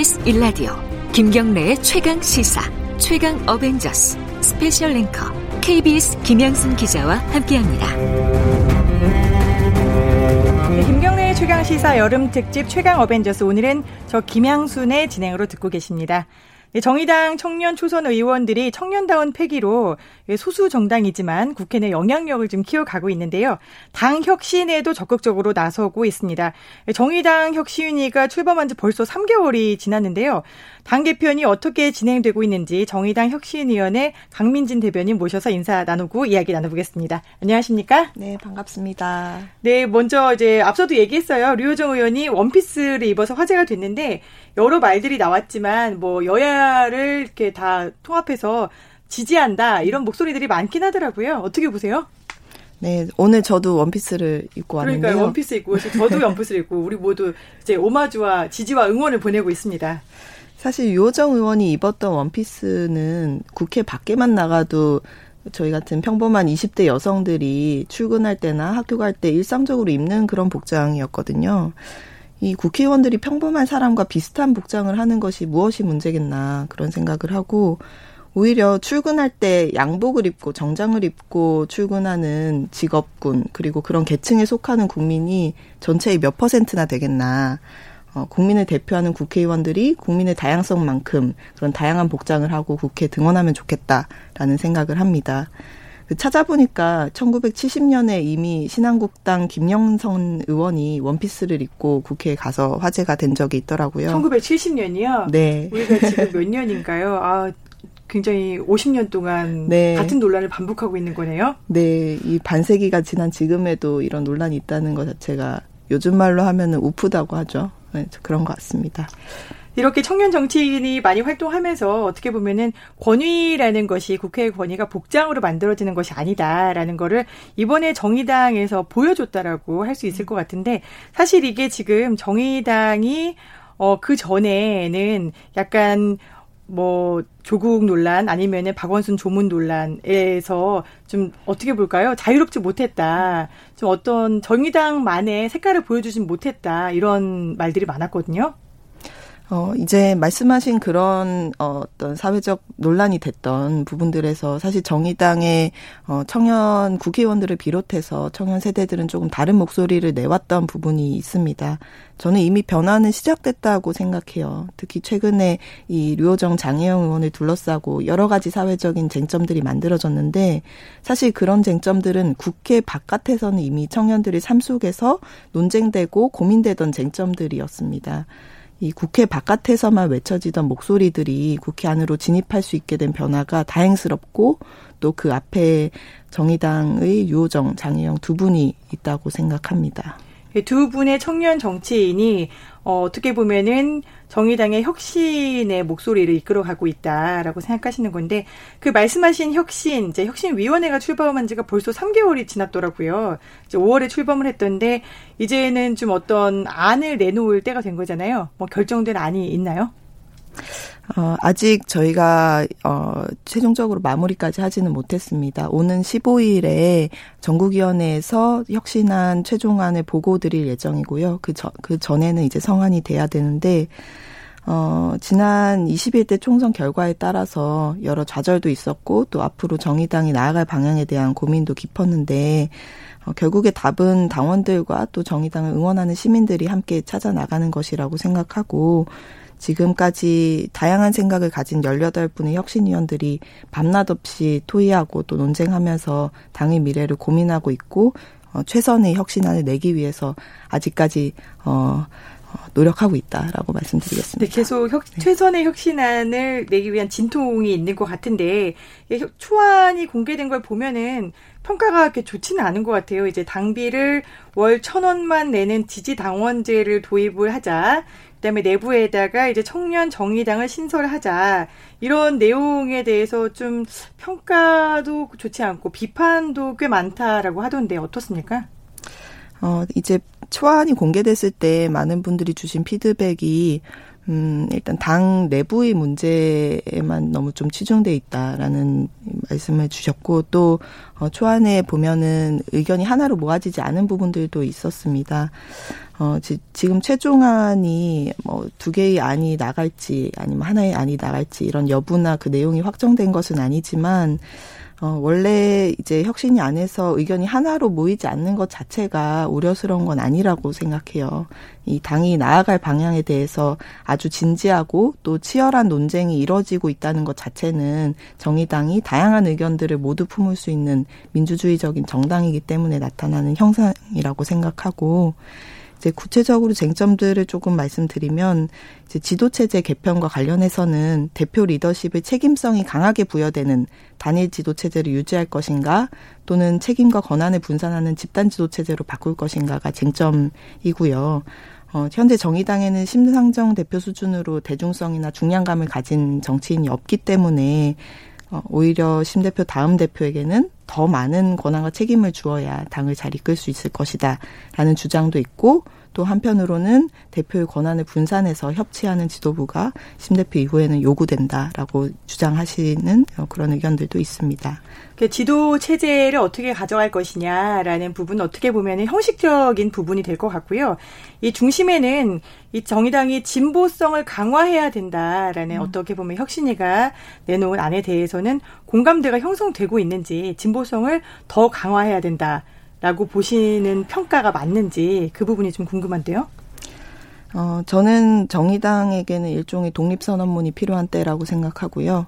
KBS 1라디오 김경래의 최강 시사 최강 어벤져스 스페셜 앵커 KBS 김양순 기자와 함께합니다. 네, 김경래의 최강 시사 여름 특집 최강 어벤져스 오늘은 저 김양순의 진행으로 듣고 계십니다. 네, 정의당 청년 초선 의원들이 청년다운 패기로 소수 정당이지만 국회 내 영향력을 좀 키워가고 있는데요. 당 혁신에도 적극적으로 나서고 있습니다. 정의당 혁신위가 출범한 지 벌써 3개월이 지났는데요. 당 개편이 어떻게 진행되고 있는지 정의당 혁신위원회 강민진 대변인 모셔서 인사 나누고 이야기 나눠보겠습니다. 안녕하십니까? 네, 반갑습니다. 네, 먼저 이제 앞서도 얘기했어요. 류호정 의원이 원피스를 입어서 화제가 됐는데 여러 말들이 나왔지만 뭐 여야 를 이렇게 다 통합해서 지지한다 이런 목소리들이 많긴 하더라고요. 어떻게 보세요? 네, 오늘 저도 원피스를 입고 왔는데요. 그러니까 원피스 입고 저도 원피스를 입고 우리 모두 이제 오마주와 지지와 응원을 보내고 있습니다. 사실 유호정 의원이 입었던 원피스는 국회 밖에만 나가도 저희 같은 평범한 20대 여성들이 출근할 때나 학교 갈 때 일상적으로 입는 그런 복장이었거든요. 이 국회의원들이 평범한 사람과 비슷한 복장을 하는 것이 무엇이 문제겠나 그런 생각을 하고 오히려 출근할 때 양복을 입고 정장을 입고 출근하는 직업군 그리고 그런 계층에 속하는 국민이 전체의 몇 퍼센트나 되겠나. 어, 국민을 대표하는 국회의원들이 국민의 다양성만큼 그런 다양한 복장을 하고 국회에 등원하면 좋겠다라는 생각을 합니다. 그 찾아보니까 1970년에 이미 신한국당 김영선 의원이 원피스를 입고 국회에 가서 화제가 된 적이 있더라고요. 1970년이요? 네. 우리가 지금 몇 년인가요? 아, 굉장히 50년 동안 네. 같은 논란을 반복하고 있는 거네요. 네, 이 반세기가 지난 지금에도 이런 논란이 있다는 것 자체가 요즘 말로 하면은 우프다고 하죠. 네, 그런 것 같습니다. 이렇게 청년 정치인이 많이 활동하면서 어떻게 보면은 권위라는 것이 국회의 권위가 복장으로 만들어지는 것이 아니다라는 거를 이번에 정의당에서 보여줬다라고 할 수 있을 것 같은데 사실 이게 지금 정의당이 어 그 전에는 약간 뭐 조국 논란 아니면은 박원순 조문 논란에서 좀 어떻게 볼까요? 자유롭지 못했다. 좀 어떤 정의당만의 색깔을 보여주진 못했다. 이런 말들이 많았거든요. 어, 이제 말씀하신 그런 어, 어떤 사회적 논란이 됐던 부분들에서 사실 정의당의 어, 청년 국회의원들을 비롯해서 청년 세대들은 조금 다른 목소리를 내왔던 부분이 있습니다. 저는 이미 변화는 시작됐다고 생각해요. 특히 최근에 이 류호정 장혜영 의원을 둘러싸고 여러 가지 사회적인 쟁점들이 만들어졌는데 사실 그런 쟁점들은 국회 바깥에서는 이미 청년들의 삶 속에서 논쟁되고 고민되던 쟁점들이었습니다. 이 국회 바깥에서만 외쳐지던 목소리들이 국회 안으로 진입할 수 있게 된 변화가 다행스럽고 또 그 앞에 정의당의 유호정, 장혜영 두 분이 있다고 생각합니다. 두 분의 청년 정치인이 어, 어떻게 보면은 정의당의 혁신의 목소리를 이끌어가고 있다라고 생각하시는 건데 그 말씀하신 혁신 이제 혁신위원회가 출범한 지가 벌써 3개월이 지났더라고요. 이제 5월에 출범을 했던데 이제는 좀 어떤 안을 내놓을 때가 된 거잖아요. 뭐 결정된 안이 있나요? 어, 아직 저희가 어, 최종적으로 마무리까지 하지는 못했습니다. 오는 15일에 전국위원회에서 혁신안 최종안을 보고 드릴 예정이고요. 그, 저, 그 전에는 이제 성안이 돼야 되는데 어, 지난 21대 총선 결과에 따라서 여러 좌절도 있었고 또 앞으로 정의당이 나아갈 방향에 대한 고민도 깊었는데 어, 결국에 답은 당원들과 또 정의당을 응원하는 시민들이 함께 찾아 나가는 것이라고 생각하고 지금까지 다양한 생각을 가진 18분의 혁신위원들이 밤낮 없이 토의하고 또 논쟁하면서 당의 미래를 고민하고 있고 어, 최선의 혁신안을 내기 위해서 아직까지 어, 어 노력하고 있다라고 말씀드리겠습니다. 네, 계속 혁, 네. 최선의 혁신안을 내기 위한 진통이 있는 것 같은데 초안이 공개된 걸 보면은 평가가 그렇게 좋지는 않은 것 같아요. 이제 당비를 월 천 원만 내는 지지 당원제를 도입을 하자. 그다음에 내부에다가 이제 청년 정의당을 신설하자 이런 내용에 대해서 좀 평가도 좋지 않고 비판도 꽤 많다라고 하던데 어떻습니까? 어 이제 초안이 공개됐을 때 많은 분들이 주신 피드백이 음, 일단 당 내부의 문제에만 너무 좀 치중돼 있다라는 말씀을 주셨고 또 어, 초안에 보면은 의견이 하나로 모아지지 않은 부분들도 있었습니다. 어, 지, 지금 최종안이 뭐 두 개의 안이 나갈지 아니면 하나의 안이 나갈지 이런 여부나 그 내용이 확정된 것은 아니지만 어, 원래 이제 혁신이 안에서 의견이 하나로 모이지 않는 것 자체가 우려스러운 건 아니라고 생각해요. 이 당이 나아갈 방향에 대해서 아주 진지하고 또 치열한 논쟁이 이뤄지고 있다는 것 자체는 정의당이 다양한 의견들을 모두 품을 수 있는 민주주의적인 정당이기 때문에 나타나는 형상이라고 생각하고 이제 구체적으로 쟁점들을 조금 말씀드리면 이제 지도체제 개편과 관련해서는 대표 리더십의 책임성이 강하게 부여되는 단일 지도체제를 유지할 것인가 또는 책임과 권한을 분산하는 집단 지도체제로 바꿀 것인가가 쟁점이고요. 어, 현재 정의당에는 심상정 대표 수준으로 대중성이나 중량감을 가진 정치인이 없기 때문에 어, 오히려 심 대표 다음 대표에게는 더 많은 권한과 책임을 주어야 당을 잘 이끌 수 있을 것이다라는 주장도 있고 또 한편으로는 대표의 권한을 분산해서 협치하는 지도부가 심 대표 이후에는 요구된다라고 주장하시는 그런 의견들도 있습니다. 그 지도 체제를 어떻게 가져갈 것이냐라는 부분은 어떻게 보면 형식적인 부분이 될 것 같고요. 이 중심에는 이 정의당이 진보성을 강화해야 된다라는 음. 어떻게 보면 혁신이가 내놓은 안에 대해서는 공감대가 형성되고 있는지 진보성을 더 강화해야 된다. 라고 보시는 평가가 맞는지 그 부분이 좀 궁금한데요. 어, 저는 정의당에게는 일종의 독립선언문이 필요한 때라고 생각하고요.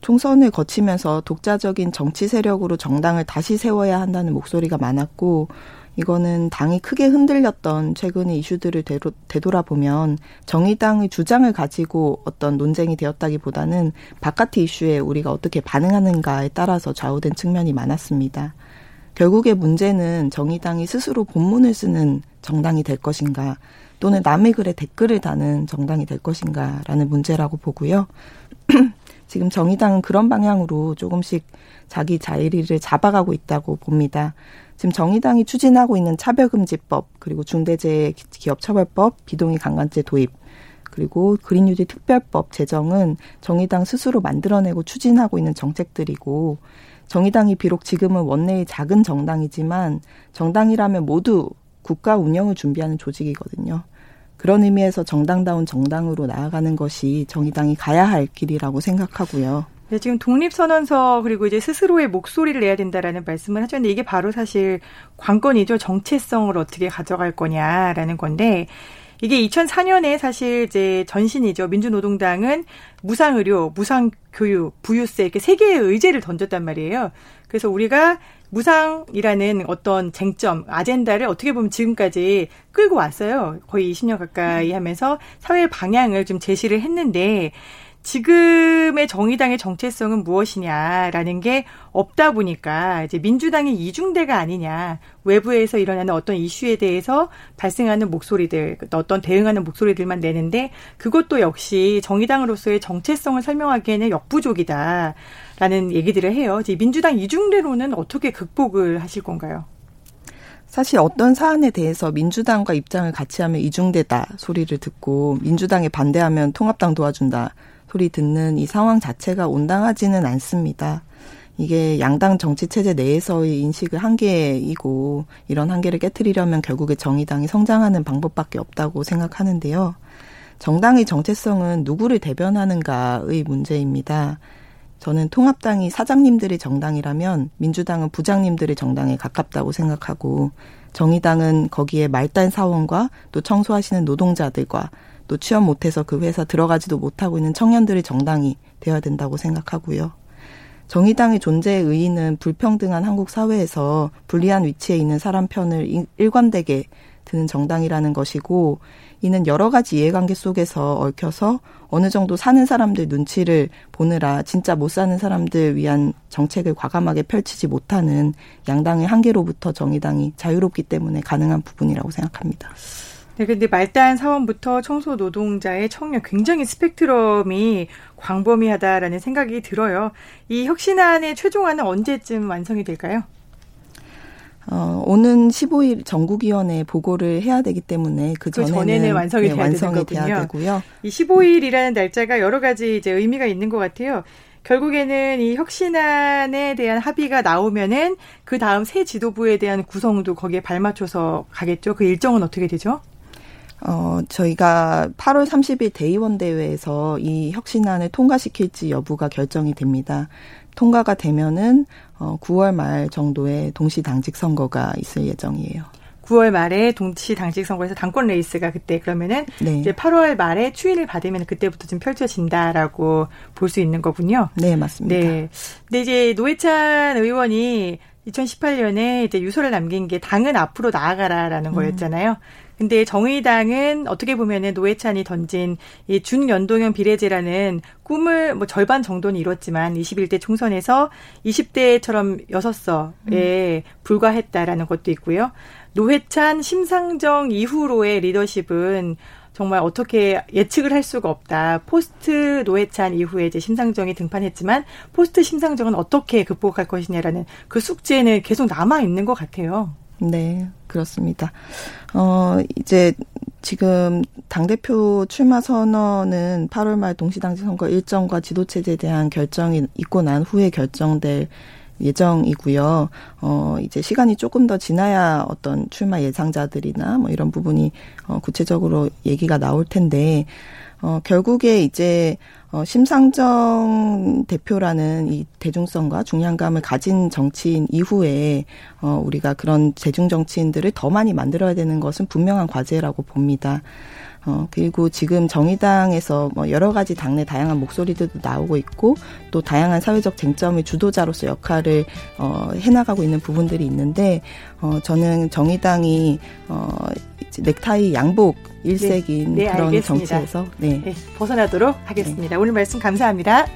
총선을 거치면서 독자적인 정치 세력으로 정당을 다시 세워야 한다는 목소리가 많았고, 이거는 당이 크게 흔들렸던 최근의 이슈들을 되돌아보면 정의당의 주장을 가지고 어떤 논쟁이 되었다기보다는 바깥의 이슈에 우리가 어떻게 반응하는가에 따라서 좌우된 측면이 많았습니다. 결국의 문제는 정의당이 스스로 본문을 쓰는 정당이 될 것인가 또는 남의 글에 댓글을 다는 정당이 될 것인가라는 문제라고 보고요. 지금 정의당은 그런 방향으로 조금씩 자기 자리를 잡아가고 있다고 봅니다. 지금 정의당이 추진하고 있는 차별금지법 그리고 중대재해기업처벌법 비동의 강간죄 도입 그리고 그린뉴딜 특별법 제정은 정의당 스스로 만들어내고 추진하고 있는 정책들이고 정의당이 비록 지금은 원내의 작은 정당이지만 정당이라면 모두 국가 운영을 준비하는 조직이거든요. 그런 의미에서 정당다운 정당으로 나아가는 것이 정의당이 가야 할 길이라고 생각하고요. 네, 지금 독립선언서 그리고 이제 스스로의 목소리를 내야 된다라는 말씀을 하셨는데 이게 바로 사실 관건이죠. 정체성을 어떻게 가져갈 거냐라는 건데 이게 2004년에 사실 이제 전신이죠. 민주노동당은 무상의료, 무상교육, 부유세 이렇게 세 개의 의제를 던졌단 말이에요. 그래서 우리가 무상이라는 어떤 쟁점, 아젠다를 어떻게 보면 지금까지 끌고 왔어요. 거의 20년 가까이 하면서 사회 방향을 좀 제시를 했는데 지금의 정의당의 정체성은 무엇이냐라는 게 없다 보니까 이제 민주당의 이중대가 아니냐 외부에서 일어나는 어떤 이슈에 대해서 발생하는 목소리들 어떤 대응하는 목소리들만 내는데 그것도 역시 정의당으로서의 정체성을 설명하기에는 역부족이다라는 얘기들을 해요. 이제 민주당 이중대로는 어떻게 극복을 하실 건가요? 사실 어떤 사안에 대해서 민주당과 입장을 같이 하면 이중대다 소리를 듣고 민주당에 반대하면 통합당 도와준다 소리 듣는 이 상황 자체가 온당하지는 않습니다. 이게 양당 정치 체제 내에서의 인식의 한계이고 이런 한계를 깨뜨리려면 결국에 정의당이 성장하는 방법밖에 없다고 생각하는데요. 정당의 정체성은 누구를 대변하는가의 문제입니다. 저는 통합당이 사장님들의 정당이라면 민주당은 부장님들의 정당에 가깝다고 생각하고 정의당은 거기에 말단 사원과 또 청소하시는 노동자들과 또 취업 못해서 그 회사 들어가지도 못하고 있는 청년들의 정당이 되어야 된다고 생각하고요. 정의당의 존재의 의의는 불평등한 한국 사회에서 불리한 위치에 있는 사람 편을 일관되게 드는 정당이라는 것이고 이는 여러 가지 이해관계 속에서 얽혀서 어느 정도 사는 사람들 눈치를 보느라 진짜 못 사는 사람들 위한 정책을 과감하게 펼치지 못하는 양당의 한계로부터 정의당이 자유롭기 때문에 가능한 부분이라고 생각합니다. 네, 근데 말단 사원부터 청소 노동자의 청년 굉장히 스펙트럼이 광범위하다라는 생각이 들어요. 이 혁신안의 최종안은 언제쯤 완성이 될까요? 어, 오는 15일 전국위원회 보고를 해야 되기 때문에 그, 그 전에는, 완성이, 네, 돼야, 완성이 돼야 되고요. 이 15일이라는 날짜가 여러 가지 이제 의미가 있는 것 같아요. 결국에는 이 혁신안에 대한 합의가 나오면은 그 다음 새 지도부에 대한 구성도 거기에 발맞춰서 가겠죠. 그 일정은 어떻게 되죠? 어, 저희가 8월 30일 대의원 대회에서 이 혁신안을 통과시킬지 여부가 결정이 됩니다. 통과가 되면은 어, 9월 말 정도에 동시 당직 선거가 있을 예정이에요. 9월 말에 동시 당직 선거에서 당권 레이스가 그때 그러면은 네. 이제 8월 말에 추인을 받으면 그때부터 좀 펼쳐진다라고 볼 수 있는 거군요. 네, 맞습니다. 네. 근데 이제 노회찬 의원이 2018년에 이제 유서를 남긴 게 당은 앞으로 나아가라라는 음. 거였잖아요. 근데 정의당은 어떻게 보면은 노회찬이 던진 이 준연동형 비례제라는 꿈을 뭐 절반 정도는 이뤘지만 21대 총선에서 20대처럼 6석에 음. 불과했다라는 것도 있고요. 노회찬 심상정 이후로의 리더십은 정말 어떻게 예측을 할 수가 없다. 포스트 노회찬 이후에 이제 심상정이 등판했지만 포스트 심상정은 어떻게 극복할 것이냐라는 그 숙제는 계속 남아 있는 것 같아요. 네, 그렇습니다. 어, 이제 지금 당대표 출마 선언은 8월 말 동시당직 선거 일정과 지도체제에 대한 결정이 있고 난 후에 결정될 예정이고요. 어, 이제 시간이 조금 더 지나야 어떤 출마 예상자들이나 뭐 이런 부분이 어, 구체적으로 얘기가 나올 텐데, 어, 결국에 이제 어, 심상정 대표라는 이 대중성과 중량감을 가진 정치인 이후에 어, 우리가 그런 대중 정치인들을 더 많이 만들어야 되는 것은 분명한 과제라고 봅니다. 어, 그리고 지금 정의당에서 뭐 여러 가지 당내 다양한 목소리들도 나오고 있고 또 다양한 사회적 쟁점의 주도자로서 역할을 어, 해나가고 있는 부분들이 있는데 어, 저는 정의당이 어, 넥타이 양복 일색인 네, 네, 그런 알겠습니다. 정치에서 네. 네, 벗어나도록 하겠습니다. 네. 오늘 말씀 감사합니다.